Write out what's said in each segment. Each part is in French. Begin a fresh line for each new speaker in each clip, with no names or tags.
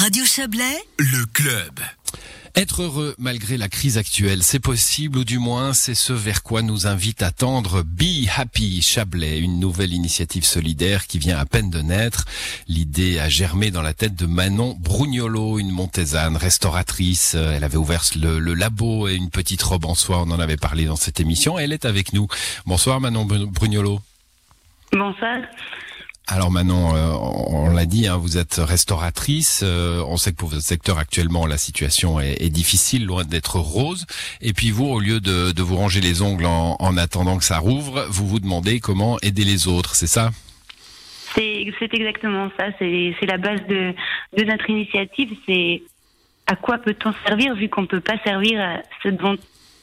Radio Chablais,
le club.
Être heureux malgré la crise actuelle, c'est possible ou du moins c'est ce vers quoi nous invite à tendre Be Happy Chablais, une nouvelle initiative solidaire qui vient à peine de naître. L'idée a germé dans la tête de Manon Brugnolo, une montésane restauratrice. Elle avait ouvert le, le labo et une petite robe en soie, on en avait parlé dans cette émission. Elle est avec nous. Bonsoir Manon Brugnolo.
Bonsoir.
Alors Manon, euh, on l'a dit, hein, vous êtes restauratrice. Euh, on sait que pour votre secteur actuellement, la situation est, difficile, loin d'être rose. Et puis vous, au lieu de, vous ranger les ongles en, en, attendant que ça rouvre, vous vous demandez comment aider les autres, c'est ça?
C'est exactement ça. C'est la base de, notre initiative. C'est à quoi peut-on servir vu qu'on peut pas servir à ce dont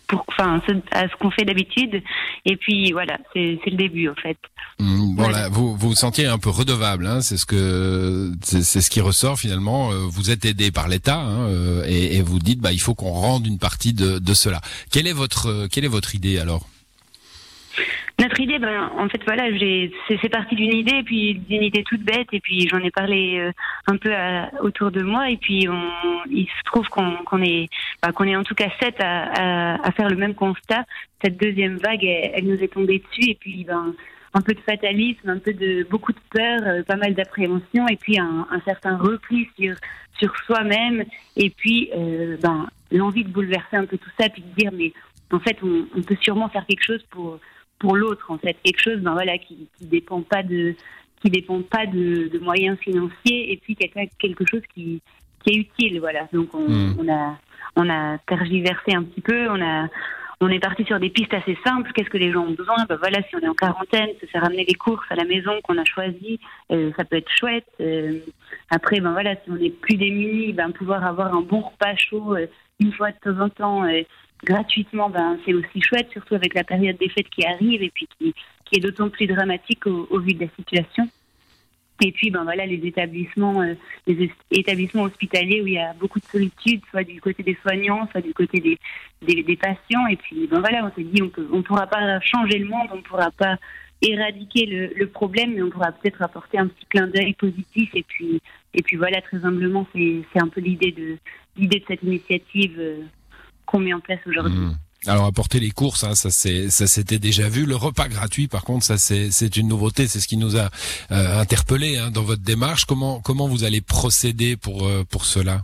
pour, enfin, à ce qu'on fait d'habitude. Et puis voilà, c'est le début en fait.
Mmh, voilà. vous vous sentiez un peu redevable, hein, c'est ce que c'est ce qui ressort finalement. Euh, vous êtes aidé par l'État hein, euh, et, et, vous dites bah il faut qu'on rende une partie de, de cela. Quelle est votre quelle est votre idée alors?
Notre idée, ben, en fait, voilà, c'est parti d'une idée, puis d'une idée toute bête, et puis j'en ai parlé euh, un peu autour de moi, et puis on, il se trouve qu'on est, ben, qu'on est en tout cas sept à, à, faire le même constat. Cette deuxième vague, elle, nous est tombée dessus, et puis ben, un peu de fatalisme, un peu de beaucoup de peur, euh, pas mal d'appréhension, et puis un, un, certain repli sur sur soi-même, et puis euh, ben, l'envie de bouleverser un peu tout ça, puis de dire mais en fait on, on peut sûrement faire quelque chose pour pour l'autre en fait quelque chose ben voilà qui qui dépend pas de qui dépend pas de, de moyens financiers et puis quelque quelque chose qui qui est utile voilà donc on, hmm. on a on a tergiversé un petit peu on a on est parti sur des pistes assez simples. Qu'est-ce que les gens ont besoin? Ben voilà, si on est en quarantaine, se faire amener des courses à la maison qu'on a choisi, euh, ça peut être chouette. Euh, après, ben voilà, si on est plus démunis, ben pouvoir avoir un bon repas chaud euh, une fois de temps en temps, gratuitement, ben, c'est aussi chouette, surtout avec la période des fêtes qui arrive et puis qui, est d'autant plus dramatique au, vu de la situation. Et puis, ben voilà, les établissements, euh, les établissements hospitaliers où il y a beaucoup de solitude, soit du côté des soignants, soit du côté des, des, patients. Et puis, ben voilà, on s'est dit, on ne pourra pas changer le monde, on ne pourra pas éradiquer le, problème, mais on pourra peut-être apporter un petit clin d'œil positif. Et puis, et puis voilà, très humblement, c'est un peu l'idée de de cette initiative. Euh, qu'on met en place aujourd'hui. Hmm.
Alors apporter les courses, hein, ça s'était déjà vu. Le repas gratuit, par contre, ça c'est une nouveauté. C'est ce qui nous a euh, interpellé hein, dans votre démarche. Comment comment vous allez procéder pour euh, pour cela?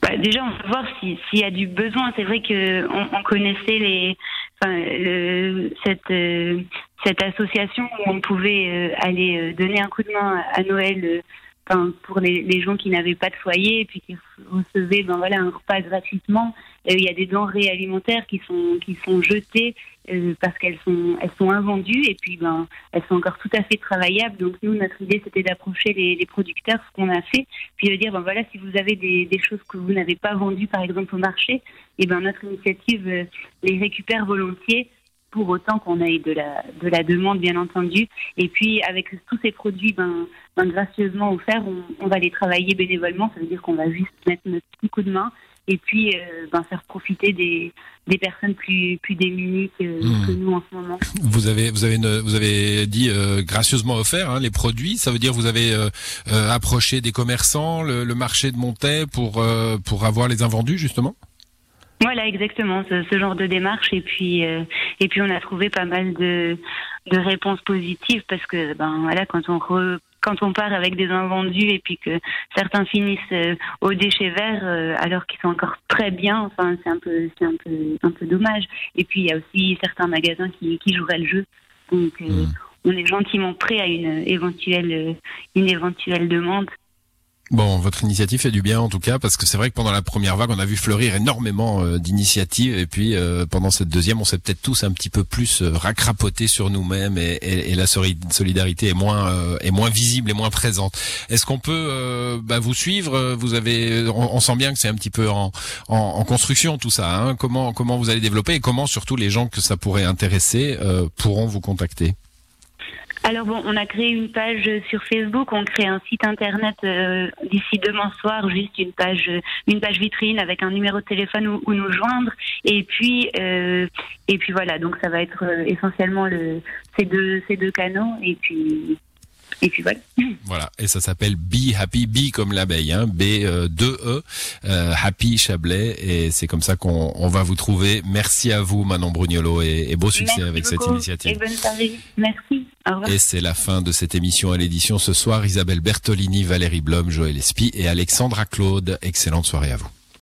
Bah, déjà, on va voir s'il y a du besoin. C'est vrai que on, connaissait les, enfin, le, cette euh, cette association où on pouvait euh, aller donner un coup de main à Noël enfin, pour les, les, gens qui n'avaient pas de foyer et puis qui recevaient ben voilà un repas gratuitement. Il y a des denrées alimentaires qui sont qui sont jetées euh, parce qu'elles sont elles sont invendues et puis ben elles sont encore tout à fait travaillables. Donc nous notre idée c'était d'approcher les, les, producteurs, ce qu'on a fait, puis de dire ben voilà si vous avez des, des choses que vous n'avez pas vendues par exemple au marché, et ben notre initiative euh, les récupère volontiers pour autant qu'on ait de la, de la demande, bien entendu. Et puis, avec tous ces produits ben, ben gracieusement offerts, on, va les travailler bénévolement. Ça veut dire qu'on va juste mettre notre petit coup de main et puis euh, ben, faire profiter des, des personnes plus, plus démunies que, hmm. nous en ce moment.
Vous avez, vous avez, vous avez dit euh, gracieusement offert hein, les produits. Ça veut dire vous avez euh, approché des commerçants, le, le, marché de Montaix pour, pour avoir les invendus, justement?
Voilà, exactement, ce, genre de démarche. Et puis, euh, et puis, on a trouvé pas mal de, de réponses positives parce que, ben voilà, quand on quand on part avec des invendus et puis que certains finissent euh, au déchet vert euh, alors qu'ils sont encore très bien, enfin, c'est un peu, c'est un peu, un peu dommage. Et puis, il y a aussi certains magasins qui, qui joueraient le jeu. Donc, mmh. on est gentiment prêt à une éventuelle, une éventuelle demande.
Bon, votre initiative fait du bien en tout cas, parce que c'est vrai que pendant la première vague, on a vu fleurir énormément euh, d'initiatives, et puis euh, pendant cette deuxième, on s'est peut-être tous un petit peu plus euh, racrapotés sur nous-mêmes, et, et, la solidarité est moins est moins visible et moins présente. Est-ce qu'on peut bah, vous suivre? Vous avez, on, sent bien que c'est un petit peu en, en, en construction tout ça. Hein comment comment vous allez développer et comment surtout les gens que ça pourrait intéresser pourront vous contacter?
Alors bon, on a créé une page sur Facebook, on crée un site internet euh, d'ici demain soir, juste une page, une page vitrine avec un numéro de téléphone où, nous joindre. Et puis, euh, et puis voilà, donc ça va être euh, essentiellement le, ces deux, ces deux canaux. Et puis, et puis voilà.
Voilà, et ça s'appelle Be Happy, Be comme l'abeille, hein, B 2 E, euh, Happy Chablais, et c'est comme ça qu'on on va vous trouver. Merci à vous, Manon Brugnolo, et, et beau succès
Merci
avec cette initiative.
Et bonne soirée. Merci.
Et c'est la fin de cette émission à l'édition ce soir. Isabelle Bertolini, Valérie Blom, Joël Espy et Alexandra Claude. Excellente soirée à vous.